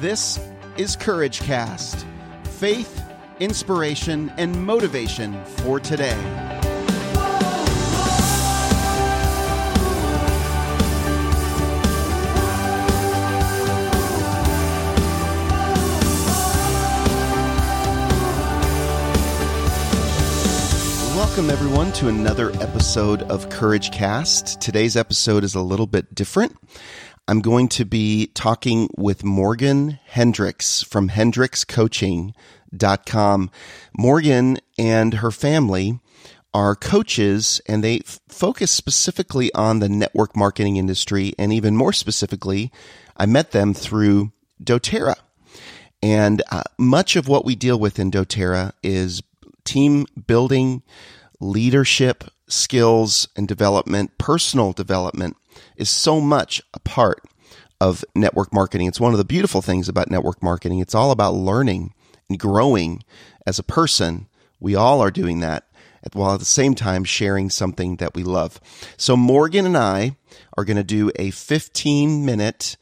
This is Courage Cast faith, inspiration, and motivation for today. Welcome, everyone, to another episode of Courage Cast. Today's episode is a little bit different. I'm going to be talking with Morgan Hendricks from hendrickscoaching.com. Morgan and her family are coaches and they f- focus specifically on the network marketing industry. And even more specifically, I met them through doTERRA. And uh, much of what we deal with in doTERRA is team building, leadership skills and development, personal development is so much a part of network marketing. It's one of the beautiful things about network marketing. It's all about learning and growing as a person. We all are doing that while at the same time sharing something that we love. So Morgan and I are going to do a 15 minute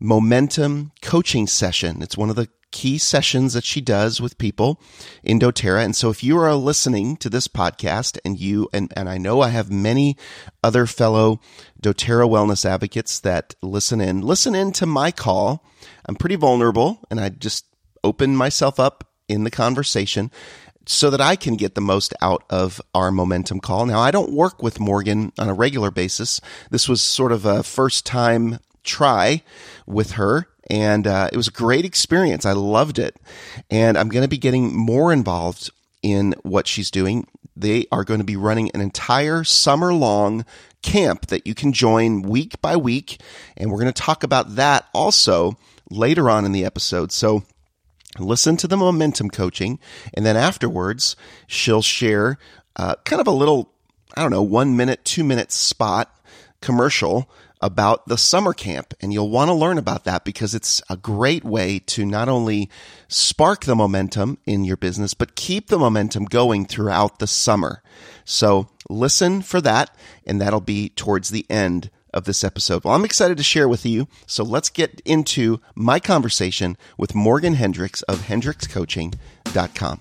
momentum coaching session. It's one of the key sessions that she does with people in doTERRA. And so if you are listening to this podcast and you, and, and I know I have many other fellow doTERRA wellness advocates that listen in, listen in to my call. I'm pretty vulnerable and I just open myself up in the conversation so that I can get the most out of our momentum call. Now, I don't work with Morgan on a regular basis. This was sort of a first time try with her and uh, it was a great experience. I loved it, and I'm going to be getting more involved in what she's doing. They are going to be running an entire summer long camp that you can join week by week, and we're going to talk about that also later on in the episode. So listen to the momentum coaching, and then afterwards, she'll share uh, kind of a little, I don't know, one minute, two minute spot commercial about the summer camp. And you'll want to learn about that because it's a great way to not only spark the momentum in your business, but keep the momentum going throughout the summer. So listen for that, and that'll be towards the end of this episode. Well, I'm excited to share with you. So let's get into my conversation with Morgan Hendricks of hendrickscoaching.com.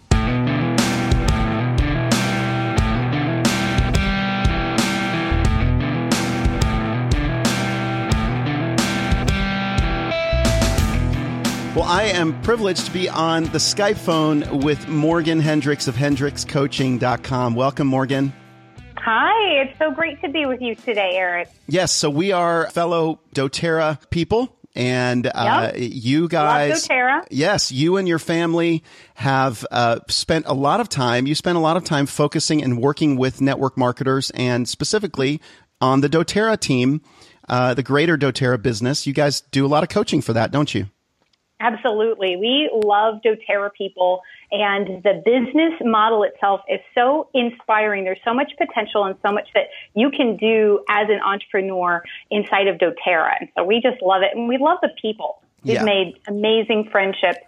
Well, I am privileged to be on the Skype phone with Morgan Hendricks of HendricksCoaching.com. Welcome, Morgan. Hi, it's so great to be with you today, Eric. Yes, so we are fellow doTERRA people. And uh, yep. you guys, yes, you and your family have uh, spent a lot of time. You spent a lot of time focusing and working with network marketers, and specifically on the DoTerra team, uh, the greater DoTerra business. You guys do a lot of coaching for that, don't you? Absolutely. We love doTERRA people and the business model itself is so inspiring. There's so much potential and so much that you can do as an entrepreneur inside of doTERRA. And so we just love it and we love the people. We've yeah. made amazing friendships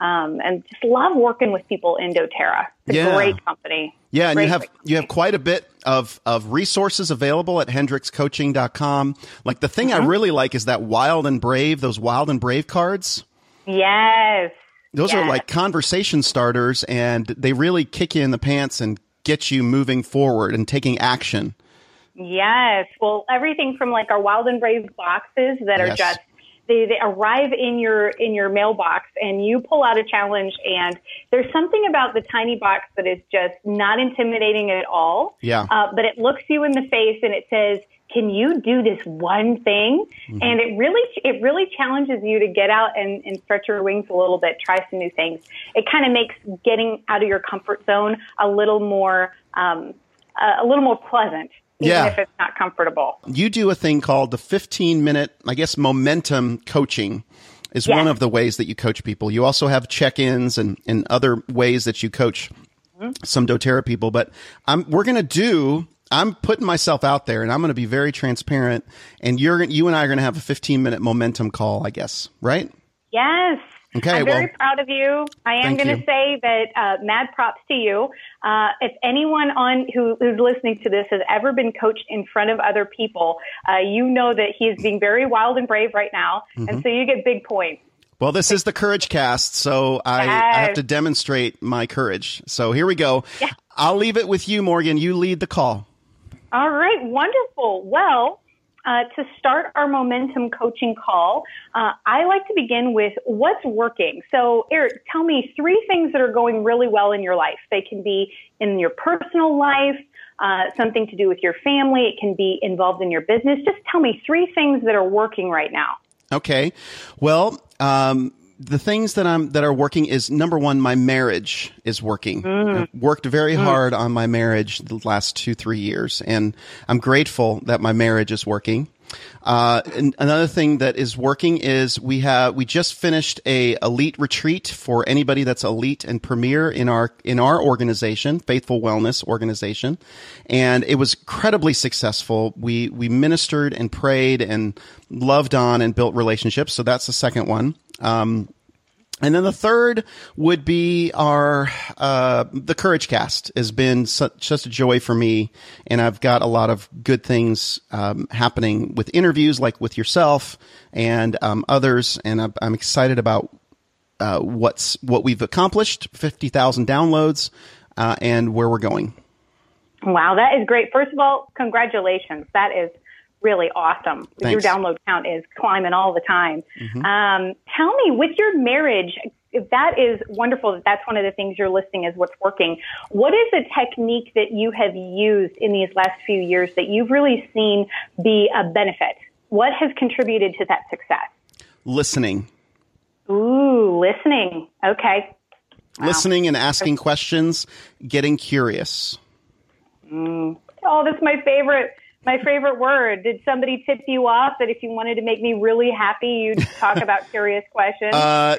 um, and just love working with people in doTERRA. It's a yeah. great company. Yeah, and great, you have you have quite a bit of of resources available at hendrickscoaching.com. Like the thing mm-hmm. I really like is that wild and brave, those wild and brave cards. Yes. Those yes. are like conversation starters and they really kick you in the pants and get you moving forward and taking action. Yes. Well, everything from like our wild and brave boxes that are just they, they arrive in your in your mailbox and you pull out a challenge and there's something about the tiny box that is just not intimidating at all. Yeah. Uh, but it looks you in the face and it says can you do this one thing? Mm-hmm. And it really, it really challenges you to get out and, and stretch your wings a little bit, try some new things. It kind of makes getting out of your comfort zone a little more, um, a little more pleasant. Even yeah. if it's not comfortable. You do a thing called the 15 minute, I guess, momentum coaching is yes. one of the ways that you coach people. You also have check-ins and, and other ways that you coach mm-hmm. some doTERRA people, but I'm, we're going to do I'm putting myself out there and I'm going to be very transparent and you're you and I are going to have a 15 minute momentum call, I guess, right? Yes. Okay. I'm well, very proud of you. I am going to say that uh, mad props to you. Uh, if anyone on who, who's listening to this has ever been coached in front of other people, uh, you know that he is being very wild and brave right now, mm-hmm. and so you get big points. Well, this is the Courage Cast, so I, Yes. I have to demonstrate my courage. So here we go. Yeah. I'll leave it with you, Morgan. You lead the call. All right, wonderful. Well, uh, to start our momentum coaching call, uh, I like to begin with what's working. So, Eric, tell me three things that are going really well in your life. They can be in your personal life, uh, something to do with your family, it can be involved in your business. Just tell me three things that are working right now. Okay. Well, um, the things that I'm that are working is number one, my marriage is working. I've worked very hard on my marriage the last two three years, and I'm grateful that my marriage is working. Uh, another thing that is working is we have we just finished a elite retreat for anybody that's elite and premier in our in our organization, Faithful Wellness organization, and it was incredibly successful. We we ministered and prayed and loved on and built relationships. So that's the second one. Um, and then the third would be our uh, the Courage Cast has been such, a joy for me, and I've got a lot of good things um, happening with interviews, like with yourself and um, others, and I'm, I'm excited about uh, what's what we've accomplished, fifty thousand downloads, uh, and where we're going. Wow, that is great. First of all, congratulations. That is really awesome. Your download count is climbing all the time. Um, tell me, with your marriage, if that is wonderful, that that's one of the things you're listing as what's working. What is a technique that you have used in these last few years that you've really seen be a benefit? What has contributed to that success? Listening, Ooh, listening. Okay. listening, and asking questions, getting curious. Oh, that's my favorite. My favorite word. Did somebody tip you off that if you wanted to make me really happy, you'd talk about curious questions? Uh,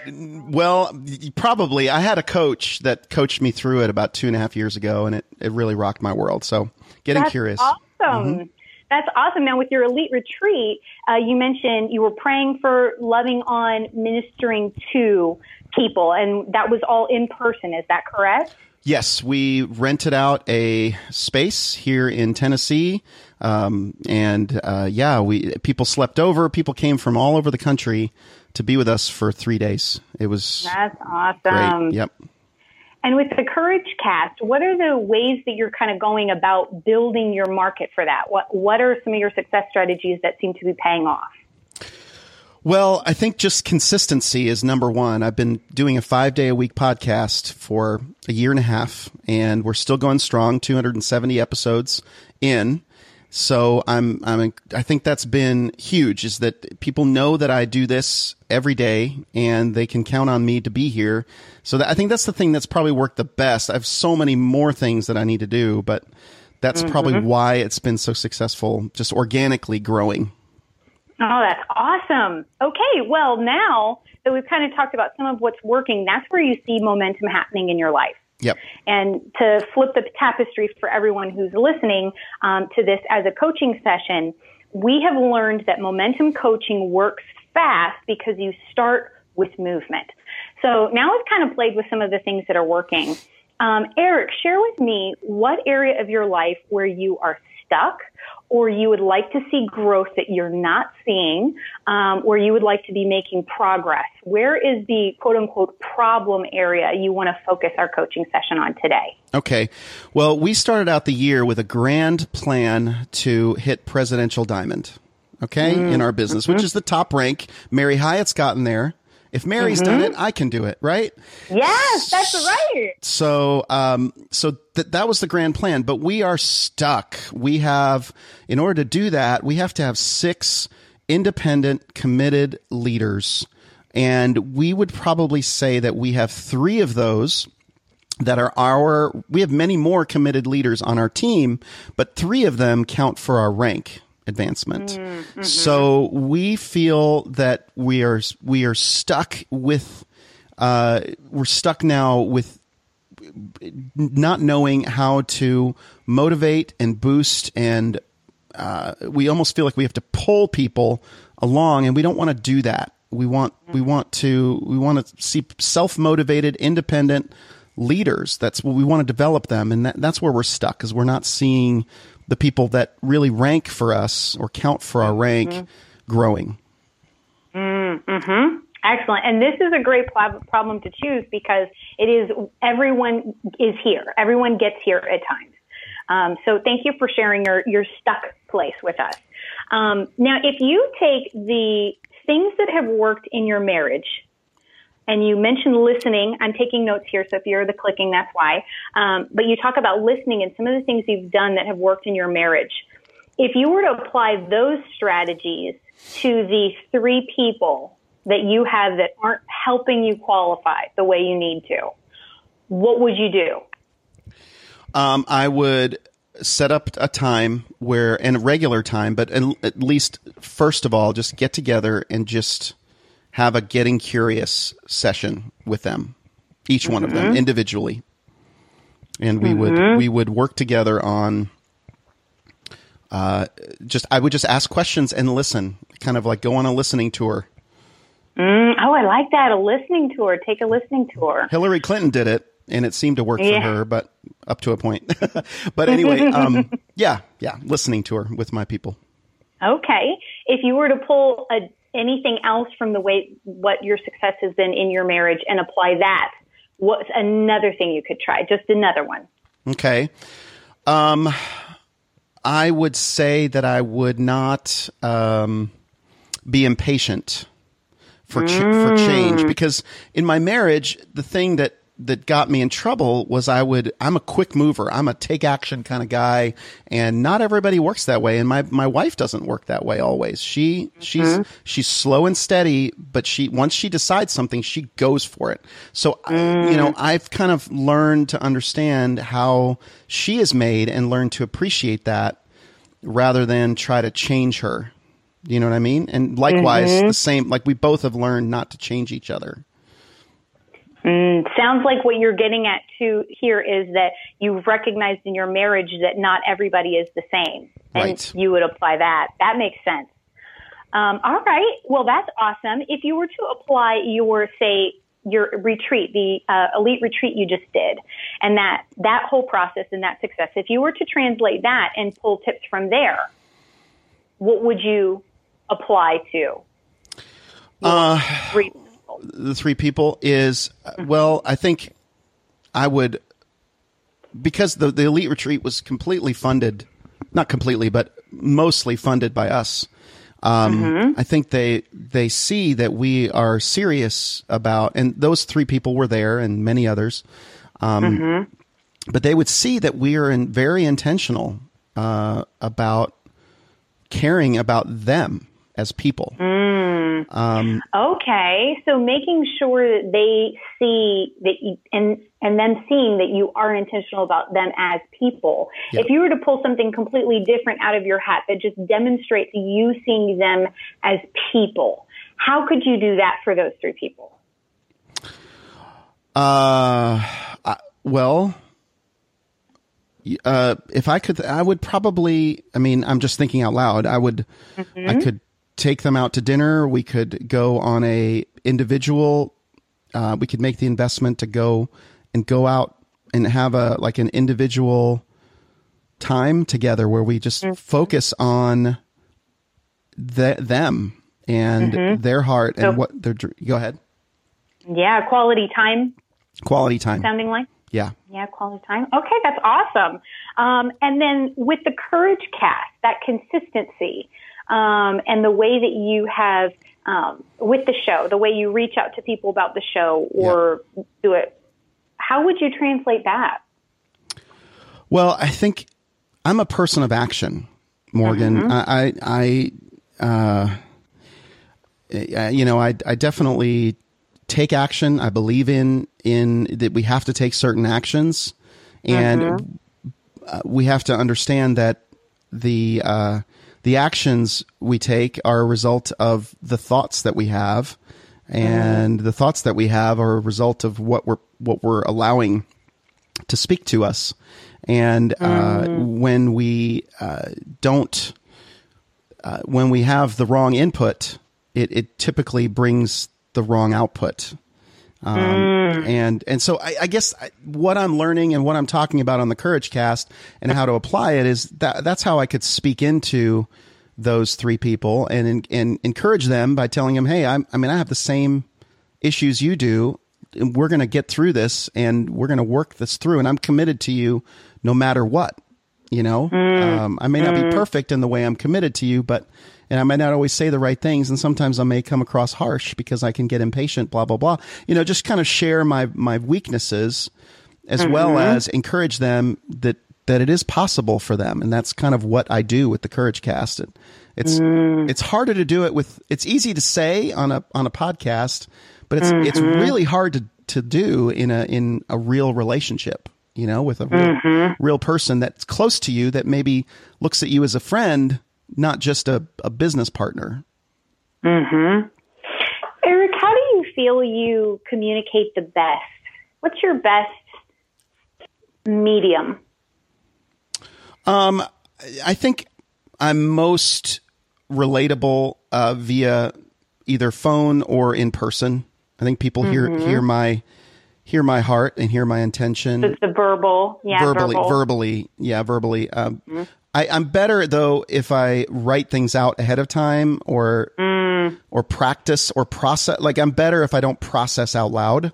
well, probably. I had a coach that coached me through it about two and a half years ago, and it, it really rocked my world. So getting That's curious. Awesome. That's awesome. Now, with your elite retreat, uh, you mentioned you were praying for loving on, ministering to people, and that was all in person. Is that correct? Yes, we rented out a space here in Tennessee, um, and uh, yeah, we people slept over. People came from all over the country to be with us for three days. It was That's great. awesome. yep. And with the Courage Cast, what are the ways that you're kind of going about building your market for that? What What are some of your success strategies that seem to be paying off? Well, I think just consistency is number one. I've been doing a five day a week podcast for a year and a half, and we're still going strong, 270 episodes in. So I'm, I'm, I think that's been huge is that people know that I do this every day and they can count on me to be here. So that, I think that's the thing that's probably worked the best. I have so many more things that I need to do, but that's probably mm-hmm. why it's been so successful, just organically growing. Oh, that's awesome. Okay, well, now that we've kind of talked about some of what's working, that's where you see momentum happening in your life. Yep. And to flip the tapestry for everyone who's listening um, to this as a coaching session, we have learned that momentum coaching works fast because you start with movement. So now we've kind of played with some of the things that are working. Um, Eric, share with me what area of your life where you are stuck or you would like to see growth that you're not seeing, um, or you would like to be making progress. Where is the quote unquote problem area you want to focus our coaching session on today? Okay. Well, we started out the year with a grand plan to hit presidential diamond. Okay. In our business, which is the top rank. Mary Hyatt's gotten there. If Mary's done it, I can do it, right? Yes, that's right. So, um, so th- that was the grand plan, but we are stuck. We have, in order to do that, we have to have six independent, committed leaders. And we would probably say that we have three of those that are our, we have many more committed leaders on our team, but three of them count for our rank advancement. So we feel that we are, we are stuck with, uh, we're stuck now with not knowing how to motivate and boost and uh, we almost feel like we have to pull people along and we don't want to do that. We want we want to we want to see self-motivated independent leaders. That's what we want to develop them and that, that's where we're stuck because we're not seeing the people that really rank for us or count for our rank growing Mm-hmm. Excellent. And this is a great problem to choose because it is everyone is here. Everyone gets here at times. Um, so thank you for sharing your, your stuck place with us. Um, now, if you take the things that have worked in your marriage, and you mentioned listening. I'm taking notes here, so if you're the clicking, that's why. Um, but you talk about listening and some of the things you've done that have worked in your marriage. If you were to apply those strategies to the three people that you have that aren't helping you qualify the way you need to, what would you do? Um, I would set up a time where, and a regular time, but at least first of all, just get together and just have a getting curious session with them, each mm-hmm. one of them mm-hmm. individually, and we mm-hmm. would we would work together on. Uh, just I would just ask questions and listen, kind of like go on a listening tour. Mm, oh, I like that. A listening tour. Take a listening tour. Hillary Clinton did it, and it seemed to work yeah. for her, but up to a point. but anyway, um, yeah, yeah, listening tour with my people. Okay. If you were to pull a, anything else from the way what your success has been in your marriage and apply that, what's another thing you could try? Just another one. Okay. Um, I would say that I would not um, be impatient for ch- mm. for change because in my marriage, the thing that that got me in trouble was I would I'm a quick mover. I'm a take action kind of guy and not everybody works that way and my my wife doesn't work that way always. She mm-hmm. she's she's slow and steady, but she once she decides something, she goes for it. So mm. you know, I've kind of learned to understand how she is made and learn to appreciate that rather than try to change her. You know what I mean? And likewise, mm-hmm. the same like we both have learned not to change each other. Mm, sounds like what you're getting at too here is that you've recognized in your marriage that not everybody is the same, and right. you would apply that. That makes sense. Um, all right, well that's awesome. If you were to apply your say your retreat, the uh, elite retreat you just did, and that that whole process and that success, if you were to translate that and pull tips from there, what would you apply to? Uh, the three people is well, I think I would because the the elite retreat was completely funded, not completely, but mostly funded by us. Um, mm-hmm. I think they they see that we are serious about, and those three people were there, and many others. Um, mm-hmm. But they would see that we are in, very intentional uh, about caring about them as people. Mm. Um, okay, so making sure that they see that you, and and then seeing that you are intentional about them as people. If you were to pull something completely different out of your hat that just demonstrates you seeing them as people, how could you do that for those three people? Uh, I, well. Uh, if I could, I would probably. I mean, I'm just thinking out loud. I would, mm-hmm. I could take them out to dinner. We could go on a individual. Uh, we could make the investment to go and go out and have a like an individual time together where we just mm-hmm. focus on the, them and mm-hmm. their heart and so, what they're. Go ahead. Yeah, quality time. Quality time. Sounding like. Yeah. Yeah, quality time. Okay, that's awesome. Um, and then with the courage cast, that consistency um, and the way that you have um, with the show, the way you reach out to people about the show or yeah. do it. How would you translate that? Well, I think I'm a person of action, Morgan. Mm-hmm. I, I, I uh, you know, I, I definitely take action. I believe in in that we have to take certain actions, and mm-hmm. we have to understand that the uh, the actions we take are a result of the thoughts that we have, and the thoughts that we have are a result of what we're what we're allowing to speak to us. And uh, mm. when we uh, don't, uh, when we have the wrong input, it, it typically brings the wrong output. Um, mm. and, and so I, I guess I, what I'm learning and what I'm talking about on the courage cast and how to apply it is that that's how I could speak into those three people and, and encourage them by telling them, Hey, I'm, I mean, I have the same issues you do. We're going to get through this and we're going to work this through. And I'm committed to you no matter what. You know, mm. um, I may not be mm. perfect in the way I'm committed to you, but and I might not always say the right things, and sometimes I may come across harsh because I can get impatient. Blah blah blah. You know, just kind of share my my weaknesses as well mm-hmm. as encourage them that that it is possible for them, and that's kind of what I do with the Courage Cast. It, it's mm. it's harder to do it with. It's easy to say on a on a podcast, but it's it's mm-hmm. really hard to to do in a in a real relationship. You know, with a real, real person that's close to you that maybe looks at you as a friend, not just a, a business partner. Hmm. Eric, how do you feel you communicate the best? What's your best medium? Um, I think I'm most relatable uh, via either phone or in person. I think people hear hear my hear my heart and hear my intention It's the verbal, yeah, verbally, verbal. verbally, yeah, verbally. Um, I, I'm better though if I write things out ahead of time or or practice or process. Like I'm better if I don't process out loud,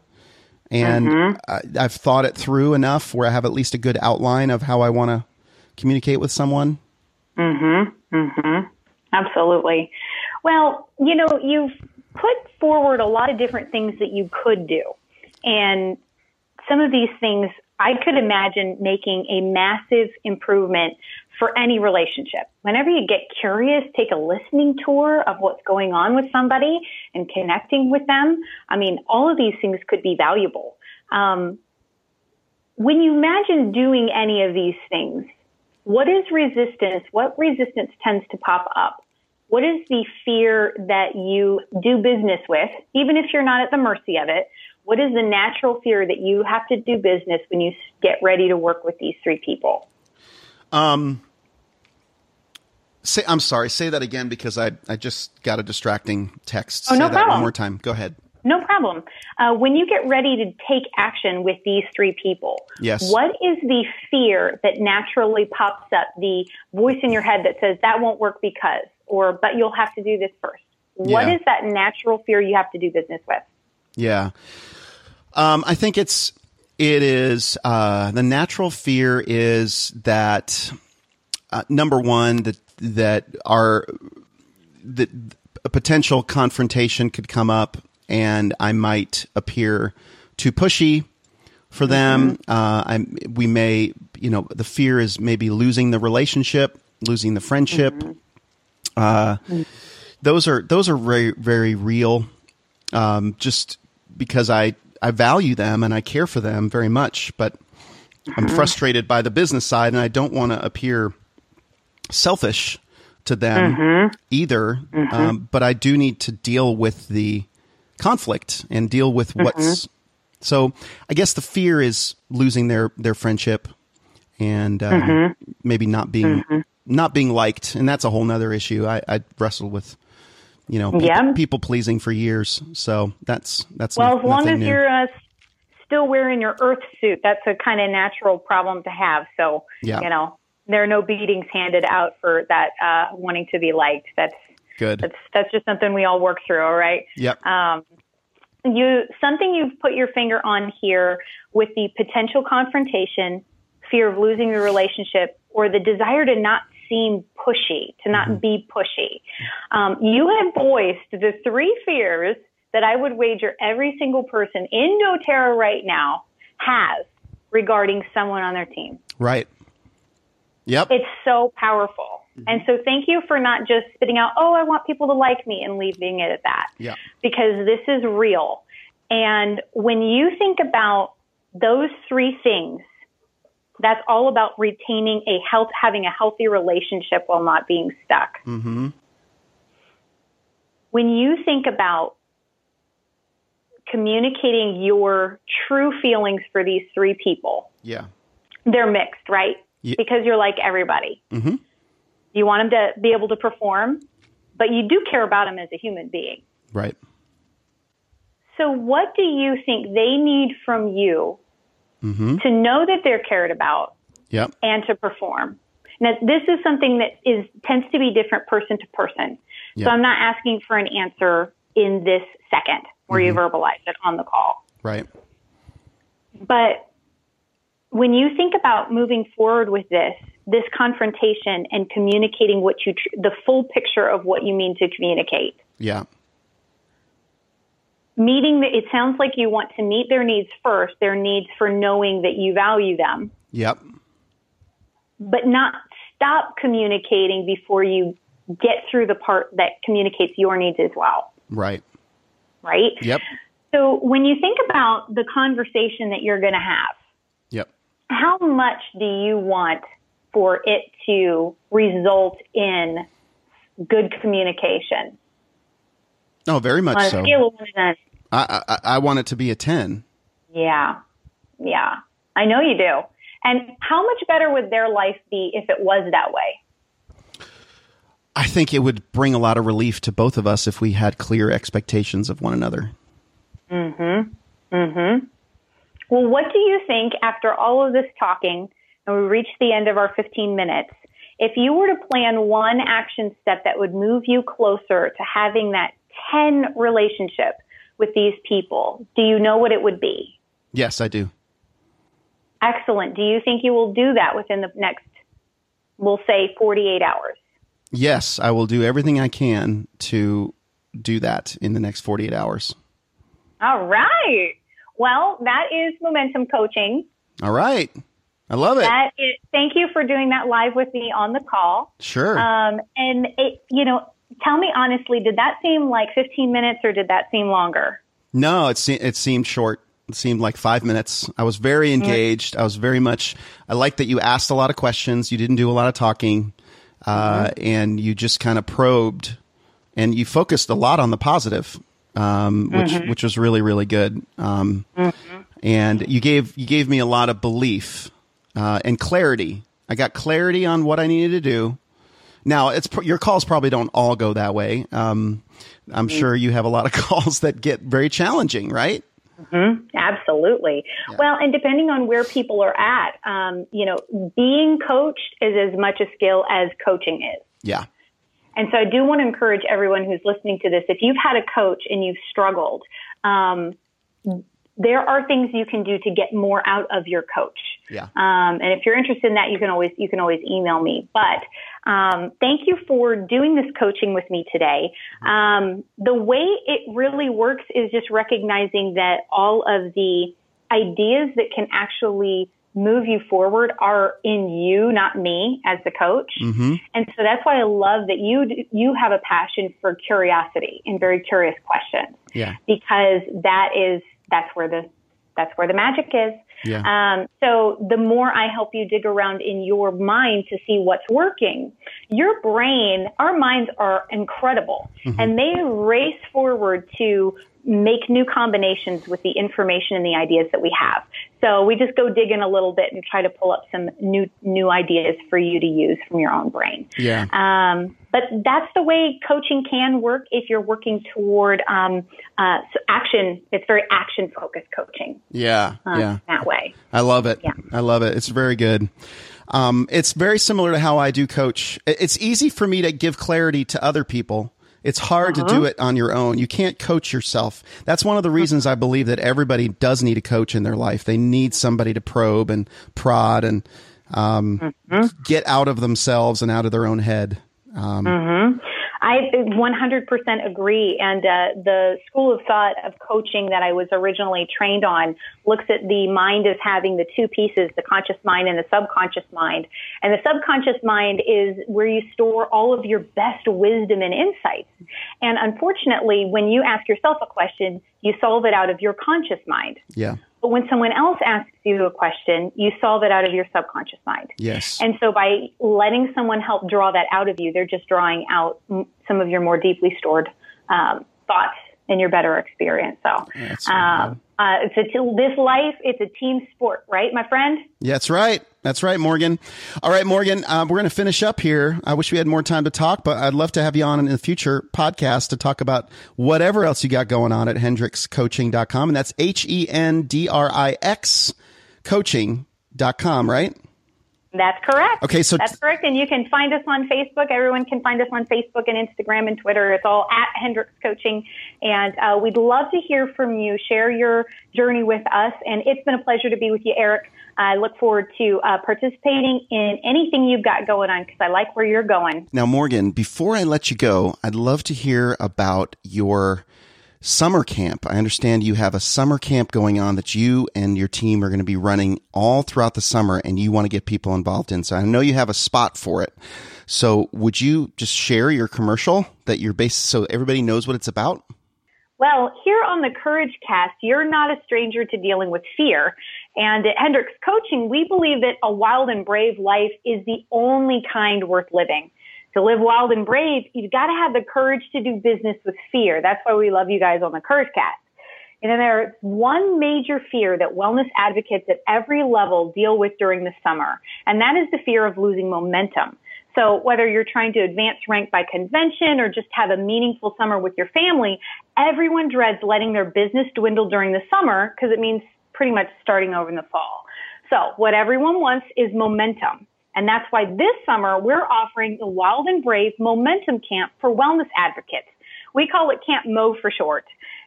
and I, I've thought it through enough where I have at least a good outline of how I want to communicate with someone. Hmm. Hmm. Absolutely. Well, you know, you've put forward a lot of different things that you could do. And some of these things I could imagine making a massive improvement for any relationship. Whenever you get curious, take a listening tour of what's going on with somebody and connecting with them. I mean, all of these things could be valuable. Um, when you imagine doing any of these things, what is resistance? What resistance tends to pop up? What is the fear that you do business with, even if you're not at the mercy of it? What is the natural fear that you have to do business when you get ready to work with these three people? Say, I'm sorry. Say that again because I I just got a distracting text. Oh, say no that problem. one more time. Go ahead. No problem. Uh, when you get ready to take action with these three people, Yes. what is the fear that naturally pops up? The voice in your head that says that won't work because, or but you'll have to do this first. What Yeah. is that natural fear you have to do business with? Yeah. Um, I think it's it is uh, the natural fear is that uh, number one that that our that a potential confrontation could come up and I might appear too pushy for them. Uh, I we may you know the fear is maybe losing the relationship, losing the friendship. Uh, those are those are very very real. Um, just because I I value them and I care for them very much, but I'm mm. frustrated by the business side and I don't want to appear selfish to them mm-hmm. either. Um, mm-hmm. but I do need to deal with the conflict and deal with mm-hmm. what's. So I guess the fear is losing their their friendship and um, maybe not being not being liked, and that's a whole nother issue. I, I wrestled with. You know, people, Yeah. people pleasing for years. So that's that's Well, no- as long as new. you're uh, still wearing your Earth suit, that's a kind of natural problem to have. So, Yeah. you know, there are no beatings handed out for that uh, wanting to be liked. That's good. that's that's just something we all work through. All right. Yep. Um, you something you've put your finger on here with the potential confrontation, fear of losing the relationship, or the desire to not seem pushy, to not be pushy. Um, you have voiced the three fears that I would wager every single person in DoTerra right now has regarding someone on their team. right. Yep. It's so powerful. And so thank you for not just spitting out, oh, I want people to like me and leaving it at that. Yeah. Because this is real. And when you think about those three things, that's all about retaining a health, having a healthy relationship while not being stuck. Mm-hmm. When you think about communicating your true feelings for these three people, Yeah. they're mixed, right? Yeah. Because you're like everybody. Mhm. You want them to be able to perform, but you do care about them as a human being. Right. So, what do you think they need from you Mm-hmm. to know that they're cared about Yep. and to perform? Now, this is something that is tends to be different person to person. Yeah. So, I'm not asking for an answer in this second. where you verbalize it on the call. Right. But when you think about moving forward with this, this confrontation and communicating what you, tr- the full picture of what you mean to communicate, Yeah. Meeting the, it sounds like you want to meet their needs first, their needs for knowing that you value them, Yep. but not stop communicating before you get through the part that communicates your needs as well, Right. right? Yep. So when you think about the conversation that you're going to have, Yep. how much do you want for it to result in good communication? Oh, very much On so. scale of one to ten, I, I I want it to be a ten. yeah, yeah, I know you do. And how much better would their life be if it was that way? I think it would bring a lot of relief to both of us if we had clear expectations of one another. Mhm. Mhm. Well, what do you think after all of this talking, and we reached the end of our 15 minutes? If you were to plan one action step that would move you closer to having that 10 relationship with these people, do you know what it would be? Yes, I do. Excellent. Do you think you will do that within the next, we'll say, 48 hours? Yes, I will do everything I can to do that in the next 48 hours. All right. Well, that is momentum coaching. All right. I love it. That is, thank you for doing that live with me on the call. Sure. Um, and it, you know, tell me honestly, did that seem like 15 minutes or did that seem longer? no, it, se- it seemed short. It seemed like five minutes. I was very engaged. I was very much, I like that you asked a lot of questions. You didn't do a lot of talking. Uh, and you just kind of probed and you focused a lot on the positive, um, which, which was really, really good. Um, and you gave, you gave me a lot of belief, uh, and clarity. I got clarity on what I needed to do. Now, it's pr- your calls probably don't all go that way. Um, I'm sure you have a lot of calls that get very challenging, right? Absolutely. Well, and depending on where people are at, um, you know, being coached is as much a skill as coaching is. Yeah. And so I do want to encourage everyone who's listening to this, if you've had a coach and you've struggled, um, there are things you can do to get more out of your coach. Yeah. Um, and if you're interested in that, you can always you can always email me. But um, thank you for doing this coaching with me today. Um, the way it really works is just recognizing that all of the ideas that can actually move you forward are in you, not me as the coach. Mm-hmm. And so that's why I love that you you have a passion for curiosity and very curious questions Yeah. because that is that's where the that's where the magic is. Yeah. Um, so the more I help you dig around in your mind to see what's working, your brain, our minds are incredible, and they race forward to make new combinations with the information and the ideas that we have. So we just go dig in a little bit and try to pull up some new new ideas for you to use from your own brain. Yeah. Um, but that's the way coaching can work if you're working toward um, uh, so action. It's very action focused coaching Yeah. um, Yeah. that way. I love it. Yeah. I love it. It's very good. Um, it's very similar to how I do coach. It's easy for me to give clarity to other people. It's hard to do it on your own. You can't coach yourself. That's one of the reasons I believe that everybody does need a coach in their life. They need somebody to probe and prod and um, get out of themselves and out of their own head. I 100% agree. And uh, the school of thought of coaching that I was originally trained on looks at the mind as having the two pieces, the conscious mind and the subconscious mind. And the subconscious mind is where you store all of your best wisdom and insights. And unfortunately, when you ask yourself a question, you solve it out of your conscious mind. Yeah. But when someone else asks you a question, you solve it out of your subconscious mind. Yes. And so by letting someone help draw that out of you, they're just drawing out m- some of your more deeply stored um, thoughts and your better experience. So, um, uh, it's a this life, it's a team sport, right, my friend? Yeah, that's right. That's right, Morgan. All right, Morgan, uh, we're going to finish up here. I wish we had more time to talk, but I'd love to have you on in the future podcast to talk about whatever else you got going on at hendrixcoaching.com. And that's H E N D R I X coaching.com, right? That's correct. Okay, so that's correct, and you can find us on Facebook. Everyone can find us on Facebook and Instagram and Twitter. It's all at Hendricks Coaching, and uh, we'd love to hear from you. Share your journey with us, and it's been a pleasure to be with you, Eric. I look forward to uh, participating in anything you've got going on because I like where you're going. Now, Morgan, before I let you go, I'd love to hear about your summer camp. I understand you have a summer camp going on that you and your team are going to be running all throughout the summer and you want to get people involved in. So I know you have a spot for it. So would you just share your commercial that you're based so everybody knows what it's about? Well, here on the Courage Cast, you're not a stranger to dealing with fear. And at Hendricks Coaching, we believe that a wild and brave life is the only kind worth living to live wild and brave, you've got to have the courage to do business with fear. That's why we love you guys on the Courage Cast. And then there's one major fear that wellness advocates at every level deal with during the summer, and that is the fear of losing momentum. So whether you're trying to advance rank by convention or just have a meaningful summer with your family, everyone dreads letting their business dwindle during the summer because it means pretty much starting over in the fall. So what everyone wants is momentum. And that's why this summer we're offering the Wild and Brave Momentum Camp for Wellness Advocates. We call it Camp Mo for short.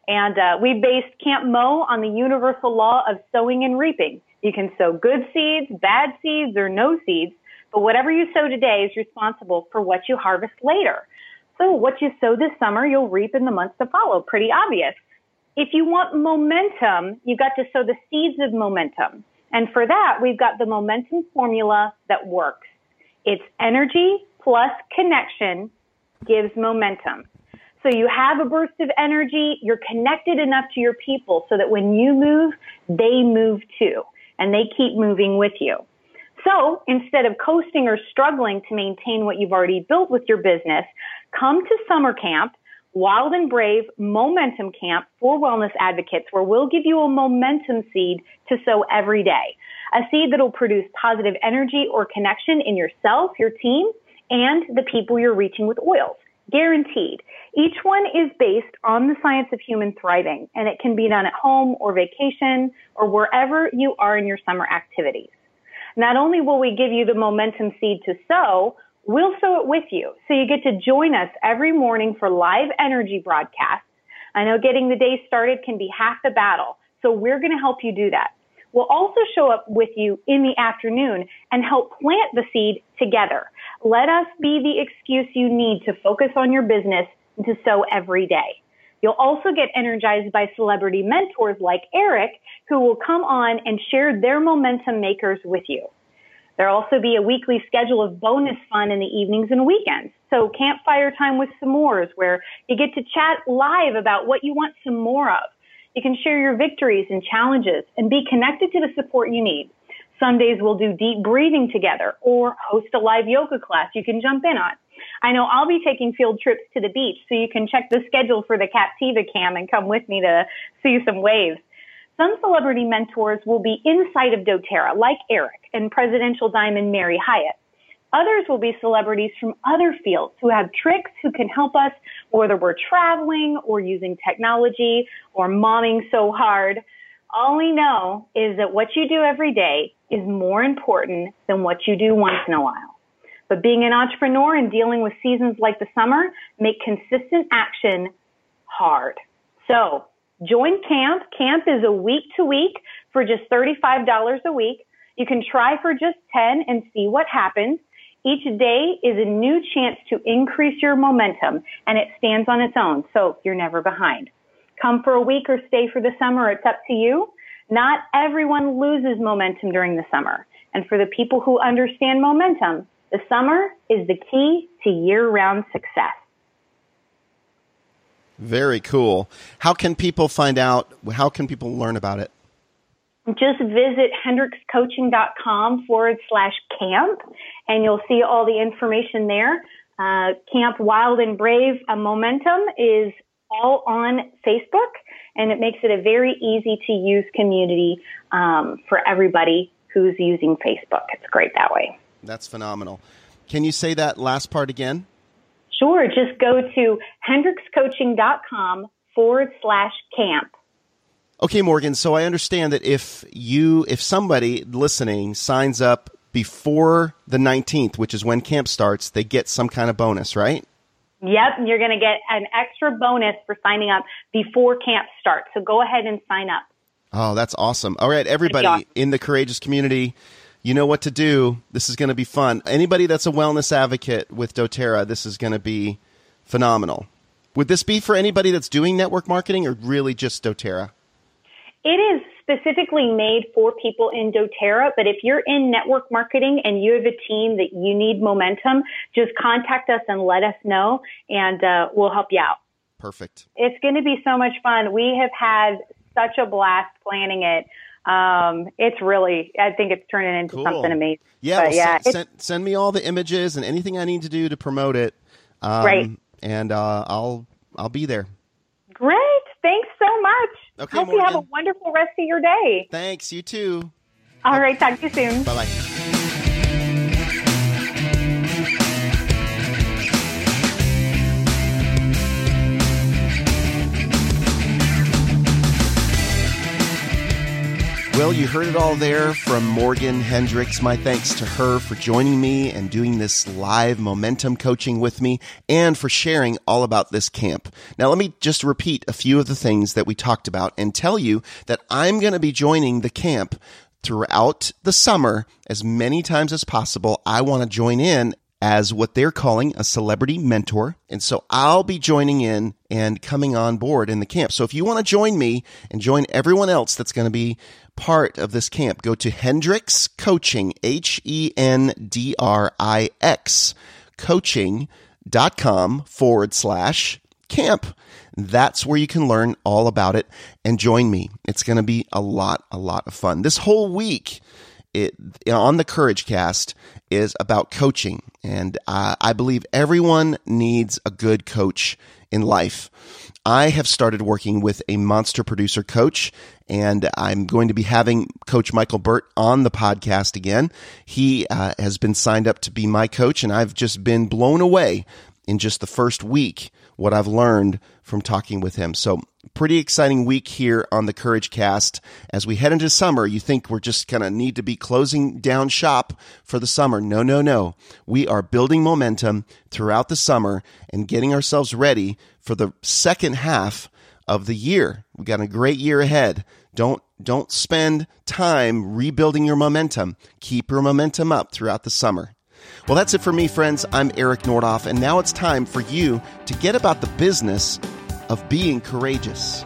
And uh, we based Camp Mo on the universal law of sowing and reaping. You can sow good seeds, bad seeds, or no seeds, but whatever you sow today is responsible for what you harvest later. So what you sow this summer, you'll reap in the months to follow. Pretty obvious. If you want momentum, you've got to sow the seeds of momentum. And for that, we've got the momentum formula that works. It's energy plus connection gives momentum. So you have a burst of energy, you're connected enough to your people so that when you move, they move too, and they keep moving with you. So instead of coasting or struggling to maintain what you've already built with your business, come to summer camp Wild and Brave Momentum Camp for Wellness Advocates, where we'll give you a momentum seed to sow every day. A seed that will produce positive energy or connection in yourself, your team, and the people you're reaching with oils. Guaranteed. Each one is based on the science of human thriving, and it can be done at home or vacation or wherever you are in your summer activities. Not only will we give you the momentum seed to sow, We'll sow it with you. So you get to join us every morning for live energy broadcasts. I know getting the day started can be half the battle. So we're going to help you do that. We'll also show up with you in the afternoon and help plant the seed together. Let us be the excuse you need to focus on your business and to sow every day. You'll also get energized by celebrity mentors like Eric, who will come on and share their momentum makers with you. There'll also be a weekly schedule of bonus fun in the evenings and weekends. So campfire time with s'mores where you get to chat live about what you want some more of. You can share your victories and challenges and be connected to the support you need. Sundays we'll do deep breathing together or host a live yoga class you can jump in on. I know I'll be taking field trips to the beach, so you can check the schedule for the Captiva Cam and come with me to see some waves. Some celebrity mentors will be inside of doTERRA, like Eric and presidential diamond Mary Hyatt. Others will be celebrities from other fields who have tricks who can help us, whether we're traveling or using technology or momming so hard. All we know is that what you do every day is more important than what you do once in a while. But being an entrepreneur and dealing with seasons like the summer make consistent action hard. So Join camp. Camp is a week to week for just $35 a week. You can try for just 10 and see what happens. Each day is a new chance to increase your momentum and it stands on its own. So you're never behind. Come for a week or stay for the summer. It's up to you. Not everyone loses momentum during the summer. And for the people who understand momentum, the summer is the key to year round success. Very cool. How can people find out? How can people learn about it? Just visit hendrickscoaching.com forward slash camp, and you'll see all the information there. Uh, camp Wild and Brave uh, Momentum is all on Facebook, and it makes it a very easy to use community um, for everybody who's using Facebook. It's great that way. That's phenomenal. Can you say that last part again? Sure. Just go to hendrickscoaching.com forward slash camp. Okay, Morgan. So I understand that if you, if somebody listening signs up before the 19th, which is when camp starts, they get some kind of bonus, right? Yep, you're going to get an extra bonus for signing up before camp starts. So go ahead and sign up. Oh, that's awesome. All right, everybody in the courageous community, you know what to do. This is going to be fun. Anybody that's a wellness advocate with doTERRA, this is going to be phenomenal. Would this be for anybody that's doing network marketing or really just doTERRA? It is specifically made for people in doTERRA, but if you're in network marketing and you have a team that you need momentum, just contact us and let us know and uh, we'll help you out. Perfect. It's going to be so much fun. We have had such a blast planning it. Um, it's really, I think it's turning into cool. something amazing. Yeah, well, yeah. Send, send, send, me all the images and anything I need to do to promote it. Um, right. And uh, I'll I'll be there. Great. Thanks so much. Okay, Hope Morgan. you have a wonderful rest of your day. Thanks. You too. All right. Talk to you soon. Bye bye. Well, you heard it all there from Morgan Hendrix. My thanks to her for joining me and doing this live momentum coaching with me and for sharing all about this camp. Now, let me just repeat a few of the things that we talked about and tell you that I'm going to be joining the camp throughout the summer as many times as possible. I want to join in as what they're calling a celebrity mentor. And so I'll be joining in and coming on board in the camp. So if you want to join me and join everyone else that's going to be part of this camp, go to Hendrix Coaching, H E N D R I X, coaching.com forward slash camp. That's where you can learn all about it and join me. It's going to be a lot, a lot of fun. This whole week, it on the Courage Cast is about coaching, and uh, I believe everyone needs a good coach in life. I have started working with a monster producer coach, and I'm going to be having Coach Michael Burt on the podcast again. He uh, has been signed up to be my coach, and I've just been blown away in just the first week what I've learned from talking with him. So pretty exciting week here on the Courage Cast. As we head into summer, you think we're just going to need to be closing down shop for the summer. No, no, no. We are building momentum throughout the summer and getting ourselves ready for the second half of the year. We got a great year ahead. Don't don't spend time rebuilding your momentum. Keep your momentum up throughout the summer. Well, that's it for me, friends. I'm Eric Nordoff, and now it's time for you to get about the business of being courageous.